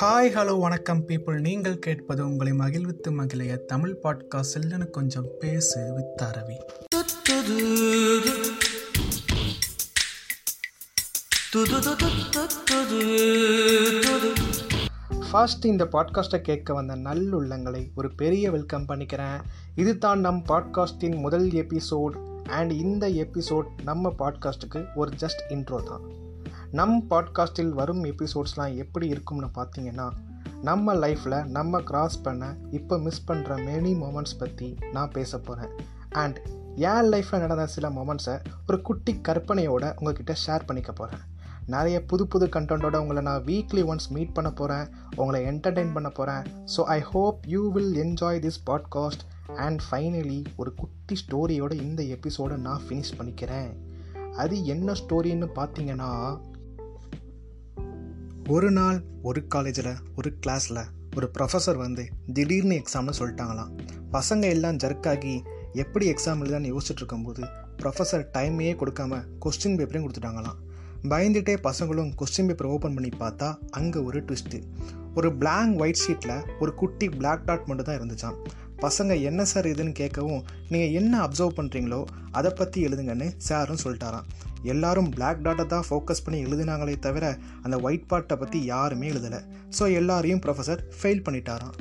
Hi hello வணக்கம் people நீங்கள் கேட்பது உங்களை மகிழ்வித்து மகிழைய தமிழ் பாட்காஸ்ட் செல்லனு கொஞ்சம் பேசு வித் அரவி ஃபர்ஸ்ட் இந்த பாட்காஸ்ட்டை கேட்க வந்த நல்லுள்ளங்களை ஒரு பெரிய வெல்கம் பண்ணிக்கிறேன். இது தான் நம் பாட்காஸ்டின் முதல் எபிசோட் அண்ட் இந்த எபிசோட் நம்ம பாட்காஸ்ட்டுக்கு ஒரு ஜஸ்ட் இன்ட்ரோ தான். நம் பாட்காஸ்ட்டில் வரும் எபிசோட்ஸ்லாம் எப்படி இருக்கும்னு பார்த்தீங்கன்னா நம்ம லைஃப்பில் நம்ம கிராஸ் பண்ண இப்போ மிஸ் பண்ணுற மெனி மூமெண்ட்ஸ் பற்றி நான் பேச போகிறேன் அண்ட் என் லைஃப்பில் நடந்த சில மூமெண்ட்ஸை ஒரு குட்டி கற்பனையோட உங்ககிட்ட ஷேர் பண்ணிக்க போகிறேன் நிறைய புது புது கண்டென்ட்டோட உங்களை நான் வீக்லி ஒன்ஸ் மீட் பண்ண போகிறேன் உங்களை என்டர்டெயின் பண்ண போகிறேன் so I hope you will enjoy this podcast and finally ஒரு குட்டி ஸ்டோரியோட இந்த எபிசோடை நான் ஃபினிஷ் பண்ணிக்கிறேன். அது என்ன ஸ்டோரின்னு பார்த்தீங்கன்னா ஒரு நாள் ஒரு காலேஜில் ஒரு கிளாஸில் ஒரு ப்ரொஃபஸர் வந்து திடீர்னு எக்ஸாம்னு சொல்லிட்டாங்களாம். பசங்க எல்லாம் ஜர்க்காகி எப்படி எக்ஸாம் எழுதான்னு யோசிச்சுட்டு இருக்கும்போது ப்ரொஃபஸர் டைமே கொடுக்காம கொஸ்டின் பேப்பரையும் கொடுத்துட்டாங்களாம். பயந்துட்டே பசங்களும் கொஸ்டின் பேப்பர் ஓப்பன் பண்ணி பார்த்தா அங்கே ஒரு ட்விஸ்ட்டு ஒரு பிளாங்க் ஒயிட் ஷீட்டில் ஒரு குட்டி பிளாக் டாட் மட்டும் தான் இருந்துச்சான் பசங்க என்ன சார் இதுன்னு கேட்கவும் நீங்கள் என்ன அப்சர்வ் பண்ணுறீங்களோ அதை பற்றி எழுதுங்கன்னு சாரும் சொல்லிட்டாராம். எல்லாரும் பிளாக் டாட்டை தான் ஃபோக்கஸ் பண்ணி எழுதினாங்களே தவிர அந்த ஒயிட் பாட்டை பற்றி யாருமே எழுதலை. ஸோ எல்லாரையும் ப்ரொஃபஸர் ஃபெயில் பண்ணிட்டாராம்.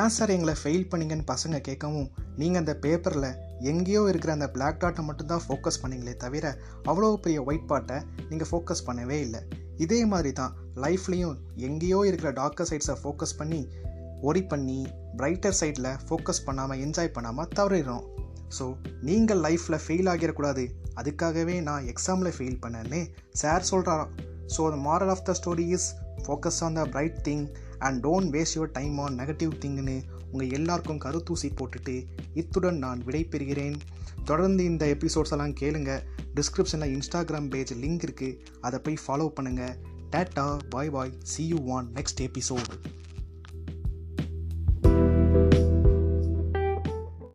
ஏன் சார் எங்களை ஃபெயில் பண்ணீங்கன்னு பசங்க கேட்கவும் நீங்கள் அந்த பேப்பரில் எங்கேயோ இருக்கிற அந்த பிளாக் டாட்டை மட்டும்தான் ஃபோக்கஸ் பண்ணீங்களே தவிர அவ்வளோ பெரிய ஒயிட் பாட்டை நீங்கள் ஃபோக்கஸ் பண்ணவே இல்லை. இதே மாதிரி தான் லைஃப்லேயும் எங்கேயோ இருக்கிற டார்க்கர் சைட்ஸை ஃபோக்கஸ் பண்ணி ஒரி பண்ணி பிரைட்டர் சைடில் ஃபோக்கஸ் பண்ணாமல் என்ஜாய் பண்ணாமல் தவறிடுறோம். ஸோ நீங்கள் லைஃப்பில் ஃபெயில் ஆகிடக்கூடாது. அதுக்காகவே நான் எக்ஸாமில் ஃபெயில் பண்ணேன்னு sir சொல்கிறாராம் so the moral of the story is focus on the bright thing and don't waste your time on negative திங்னு உங்கள் எல்லாருக்கும் கருத்தூசி போட்டுட்டு இத்துடன் நான் விடை பெறுகிறேன் தொடர்ந்து இந்த எபிசோட்ஸ் எல்லாம் கேளுங்க. டிஸ்கிரிப்ஷனில் இன்ஸ்டாகிராம் பேஜ் லிங்க் இருக்குது அதை போய் ஃபாலோ பண்ணுங்கள் tata bye bye see you on next episode